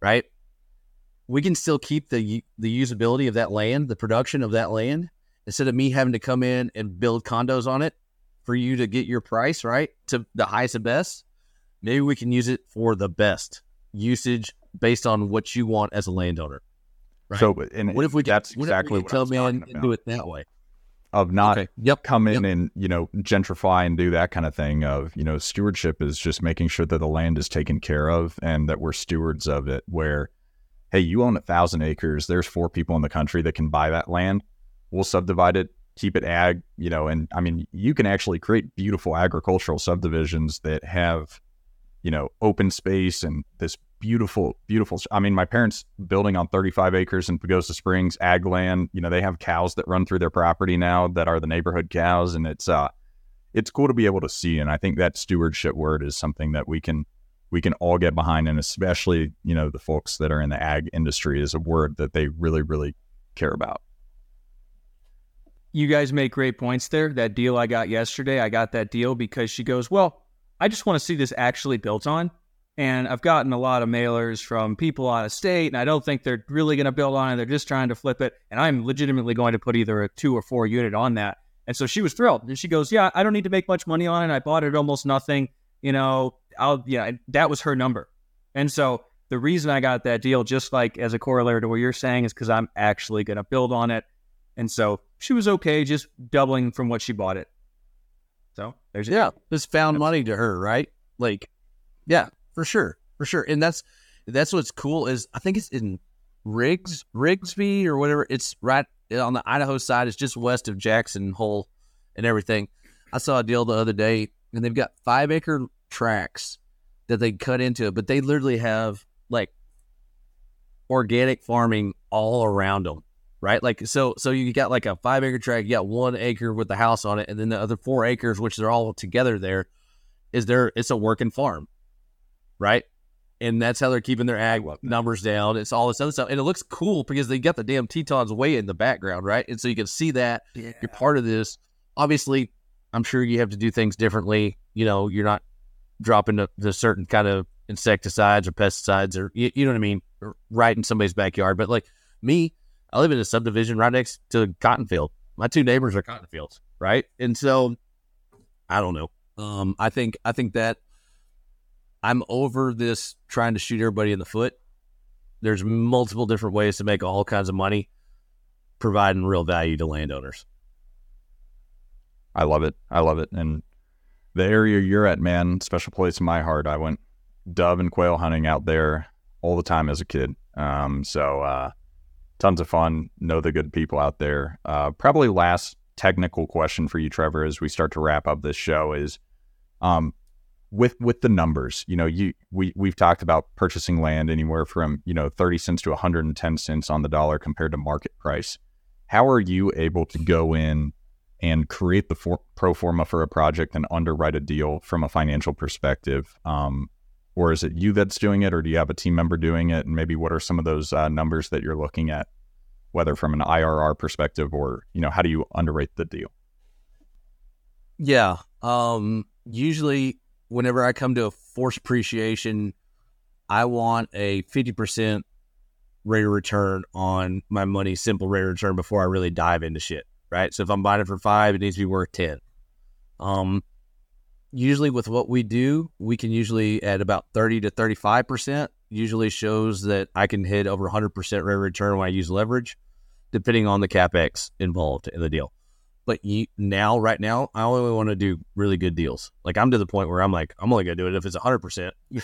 Speaker 1: right? we can still keep the the usability of that land, the production of that land, instead of me having to come in and build condos on it for you to get your price right to the highest and best. Maybe we can use it for the best usage based on what you want as a landowner. Right.
Speaker 3: so and
Speaker 1: what if we could,
Speaker 3: that's
Speaker 1: what
Speaker 3: exactly
Speaker 1: if we
Speaker 3: what
Speaker 1: could
Speaker 3: I
Speaker 1: come
Speaker 3: was
Speaker 1: in and do it that way?
Speaker 3: of not
Speaker 1: okay. Yep.
Speaker 3: come in
Speaker 1: Yep.
Speaker 3: and you know gentrify and do that kind of thing of you know stewardship is just making sure that the land is taken care of and that we're stewards of it where hey you own a thousand acres there's four people in the country that can buy that land we'll subdivide it keep it ag you know and i mean you can actually create beautiful agricultural subdivisions that have you know, open space and this beautiful, beautiful. I mean, my parents building on 35 acres in Pagosa Springs, ag land. You know, they have cows that run through their property now that are the neighborhood cows, and it's uh, it's cool to be able to see. And I think that stewardship word is something that we can we can all get behind, and especially you know the folks that are in the ag industry is a word that they really, really care about.
Speaker 2: You guys make great points there. That deal I got yesterday, I got that deal because she goes, well. I just want to see this actually built on. And I've gotten a lot of mailers from people out of state, and I don't think they're really going to build on it. They're just trying to flip it. And I'm legitimately going to put either a two or four unit on that. And so she was thrilled. And she goes, Yeah, I don't need to make much money on it. I bought it almost nothing. You know, I'll, yeah, that was her number. And so the reason I got that deal, just like as a corollary to what you're saying, is because I'm actually going to build on it. And so she was okay just doubling from what she bought it. So there's
Speaker 1: yeah, just found money to her, right? Like, yeah, for sure, for sure. And that's that's what's cool is I think it's in Riggs Rigsby or whatever. It's right on the Idaho side. It's just west of Jackson Hole and everything. I saw a deal the other day, and they've got five acre tracks that they cut into it, but they literally have like organic farming all around them right? Like so so you got like a five acre tract, you got one acre with the house on it, and then the other four acres, which they're all together there, is there it's a working farm. Right? And that's how they're keeping their ag numbers down. It's all this other stuff. And it looks cool because they got the damn Tetons way in the background, right? And so you can see that yeah. you're part of this. Obviously, I'm sure you have to do things differently. You know, you're not dropping the, the certain kind of insecticides or pesticides or you, you know what I mean, right in somebody's backyard. But like me, I live in a subdivision right next to cotton field. My two neighbors are cotton fields, right? And so I don't know. Um, I think I think that I'm over this trying to shoot everybody in the foot. There's multiple different ways to make all kinds of money, providing real value to landowners.
Speaker 3: I love it. I love it. And the area you're at, man, special place in my heart. I went dove and quail hunting out there all the time as a kid. Um, so uh, tons of fun. Know the good people out there. Uh, probably last technical question for you, Trevor, as we start to wrap up this show is, um, with with the numbers. You know, you we we've talked about purchasing land anywhere from you know thirty cents to one hundred and ten cents on the dollar compared to market price. How are you able to go in and create the for, pro forma for a project and underwrite a deal from a financial perspective? Um, or is it you that's doing it, or do you have a team member doing it? And maybe what are some of those uh, numbers that you're looking at, whether from an IRR perspective or you know how do you underwrite the deal?
Speaker 1: Yeah, um, usually whenever I come to a force appreciation, I want a fifty percent rate of return on my money, simple rate of return before I really dive into shit. Right. So if I'm buying it for five, it needs to be worth ten. Um, usually with what we do, we can usually at about 30 to 35% usually shows that I can hit over 100% rate of return when I use leverage, depending on the capex involved in the deal. But you, now, right now, I only want to do really good deals. Like I'm to the point where I'm like, I'm only gonna do it if it's 100%,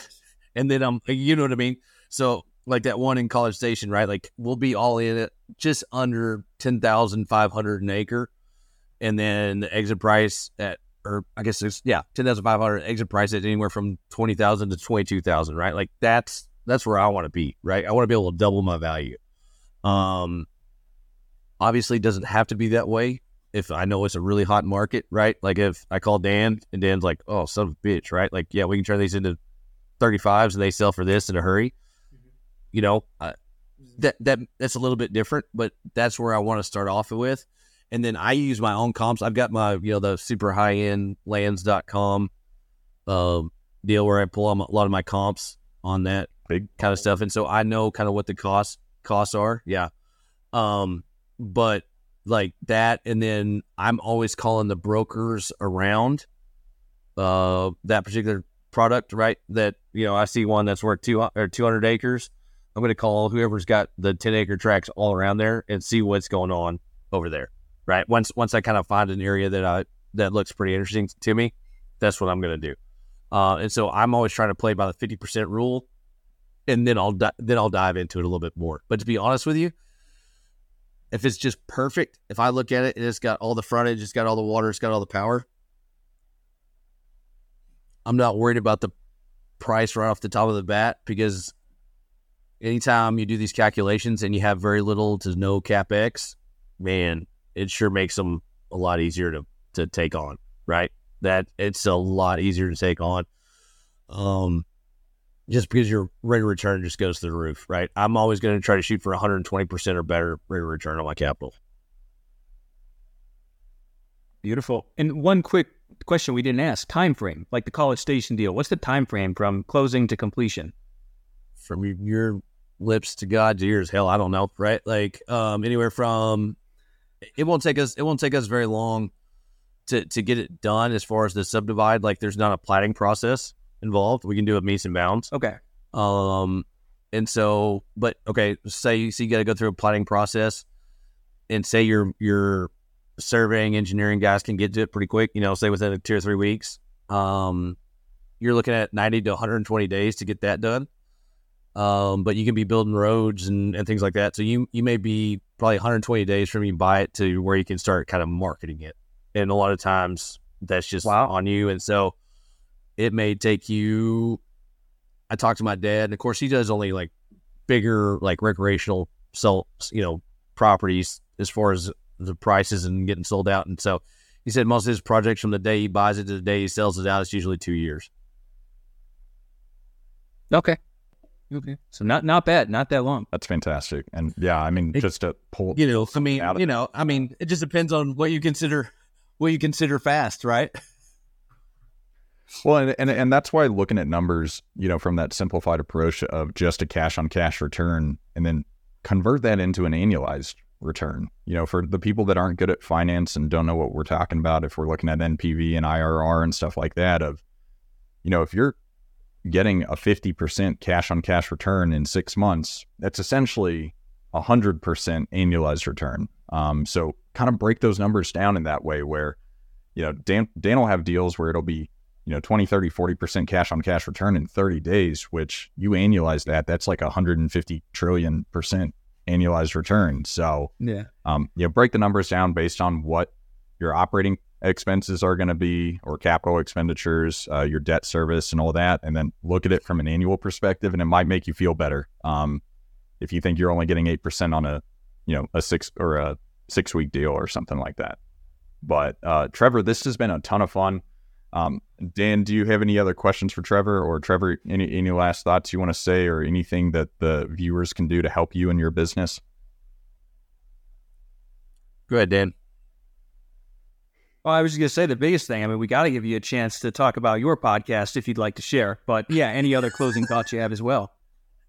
Speaker 1: and then I'm, you know what I mean. So like that one in College Station, right? Like we'll be all in it just under 10,500 an acre, and then the exit price at or I guess it's yeah, ten thousand five hundred exit price at anywhere from twenty thousand to twenty two thousand, right? Like that's that's where I want to be, right? I want to be able to double my value. Um, obviously, doesn't have to be that way. If I know it's a really hot market, right? Like if I call Dan and Dan's like, "Oh, son of a bitch," right? Like, yeah, we can turn these into thirty fives and they sell for this in a hurry. Mm-hmm. You know, uh, that that that's a little bit different, but that's where I want to start off with. And then I use my own comps. I've got my, you know, the super high end lands.com uh, deal where I pull a lot of my comps on that big kind of stuff. And so I know kind of what the costs costs are. Yeah. Um, but like that, and then I'm always calling the brokers around uh that particular product, right? That you know, I see one that's worth two or 200 acres. I'm going to call whoever's got the 10 acre tracks all around there and see what's going on over there right? Once once I kind of find an area that I that looks pretty interesting to me, that's what I'm going to do. Uh, and so I'm always trying to play by the 50% rule, and then I'll di- then I'll dive into it a little bit more. But to be honest with you, if it's just perfect, if I look at it and it's got all the frontage, it's got all the water, it's got all the power, I'm not worried about the price right off the top of the bat because anytime you do these calculations and you have very little to no capex, man, it sure makes them a lot easier to to take on. Right, that it's a lot easier to take on. Um, just because your rate of return just goes through the roof, right? I'm always going to try to shoot for 120% or better rate of return on my capital.
Speaker 2: Beautiful. And one quick question we didn't ask: time frame, like the College Station deal. What's the time frame from closing to completion?
Speaker 1: From your lips to God's ears, hell, I don't know, right? Like um, anywhere from it won't take us it won't take us very long to to get it done as far as the subdivide. Like there's not a platting process involved. We can do it metes and bounds.
Speaker 2: Okay.
Speaker 1: Um, and so, but okay, say so you got to go through a planning process, and say your your surveying engineering guys can get to it pretty quick. You know, say within two or three weeks. Um, you're looking at 90 to 120 days to get that done. Um, but you can be building roads and, and things like that. So you you may be probably 120 days from you buy it to where you can start kind of marketing it. And a lot of times that's just
Speaker 2: Wow.
Speaker 1: on you. And so it may take you. I talked to my dad, and of course he does only like bigger like recreational sell you know properties as far as the prices and getting sold out. And so he said most of his projects from the day he buys it to the day he sells it out, it's usually two years.
Speaker 2: Okay. Okay. So not not bad. Not that long.
Speaker 3: That's fantastic. And yeah, I mean,
Speaker 1: It-
Speaker 3: just to pull,
Speaker 1: You know, I mean,
Speaker 3: Out of-
Speaker 1: you know, I mean, it just depends on what you consider what you consider fast, right?
Speaker 3: Well, and, and and that's why looking at numbers, you know, from that simplified approach of just a cash on cash return, and then convert that into an annualized return. You know, for the people that aren't good at finance and don't know what we're talking about, if we're looking at NPV and IRR and stuff like that, of, you know, if you're getting a fifty percent cash on cash return in six months, that's essentially a hundred percent annualized return. Um, so kind of break those numbers down in that way where, you know, Dan Dan will have deals where it'll be you know 20 30 40% cash on cash return in 30 days which you annualize that that's like a 150 trillion percent annualized return so
Speaker 2: Yeah.
Speaker 3: um, you know break the numbers down based on what your operating expenses are going to be or capital expenditures uh, your debt service and all that and then look at it from an annual perspective and it might make you feel better um, if you think you're only getting 8% on a you know a six or a six week deal or something like that but uh, trevor this has been a ton of fun um, Dan, do you have any other questions for Trevor or Trevor, any, any last thoughts you want to say or anything that the viewers can do to help you in your business?
Speaker 1: Go ahead, Dan.
Speaker 2: Well, I was just gonna say the biggest thing. I mean, we got to give you a chance to talk about your podcast if you'd like to share. But yeah, any other closing thoughts you have as well?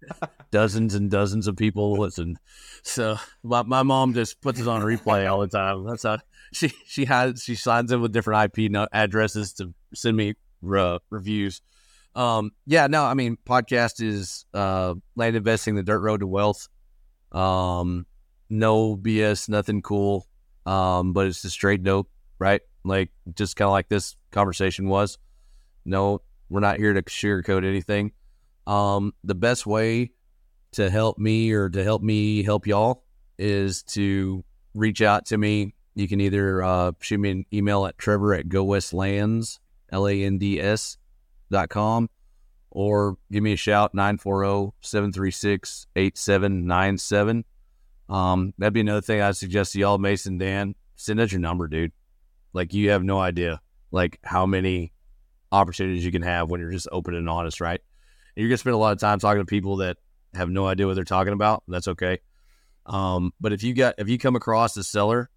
Speaker 1: Dozens and dozens of people listen. So my, my mom just puts it on replay all the time. That's how she she has she signs in with different IP addresses to send me uh, reviews. Um, yeah, no, I mean podcast is uh, land investing, the dirt road to wealth. Um, no BS, nothing cool. Um, but it's just straight dope, right? Like just kind of like this conversation was. No, we're not here to sugarcoat anything. Um, the best way to help me or to help me help y'all is to reach out to me. You can either uh, shoot me an email at trevor at gowestlands, L A N D S dot com, or give me a shout 940 736 8797. Um, that'd be another thing I'd suggest to y'all, Mason, Dan. Send us your number, dude. Like, you have no idea, like, how many opportunities you can have when you're just open and honest, right? You're gonna spend a lot of time talking to people that have no idea what they're talking about. That's okay. Um, but if you got if you come across a seller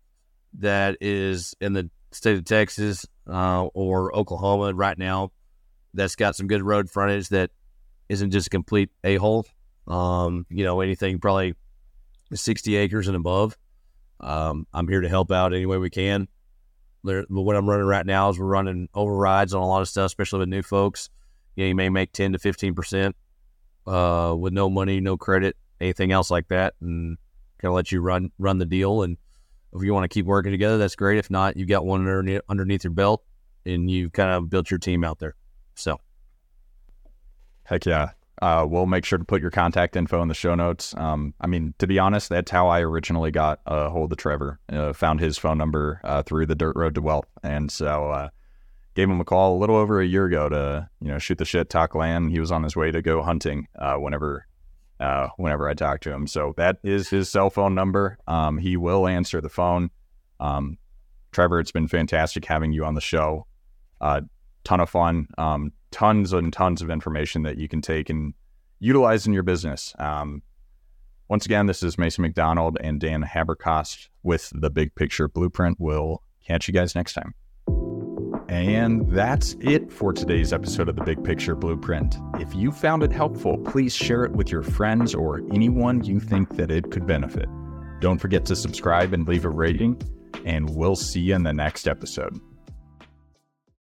Speaker 1: that is in the state of Texas uh, or Oklahoma right now, that's got some good road frontage that isn't just a complete a hole. Um, you know, anything probably sixty acres and above. Um, I'm here to help out any way we can. What I'm running right now is we're running overrides on a lot of stuff, especially with new folks. You, know, you may make ten to fifteen percent uh, with no money, no credit, anything else like that, and kind of let you run run the deal. And if you want to keep working together, that's great. If not, you've got one underneath, underneath your belt, and you've kind of built your team out there. So
Speaker 3: Heck yeah. Uh, we'll make sure to put your contact info in the show notes. Um, I mean, to be honest, that's how I originally got a hold of Trevor. Uh, found his phone number uh, through the Dirt Road to Wealth, and so uh, gave him a call a little over a year ago to you know shoot the shit, talk land. He was on his way to go hunting uh, whenever uh, whenever I talk to him. So that is his cell phone number. Um, he will answer the phone. Um, Trevor, it's been fantastic having you on the show. Ton of fun, um, tons and tons of information that you can take and utilize in your business. Um, once again, this is Mason McDonald and Dan Haberkost with the Big Picture Blueprint. We'll catch you guys next time. And that's it for today's episode of the Big Picture Blueprint. If you found it helpful, please share it with your friends or anyone you think that it could benefit. Don't forget to subscribe and leave a rating, and we'll see you in the next episode.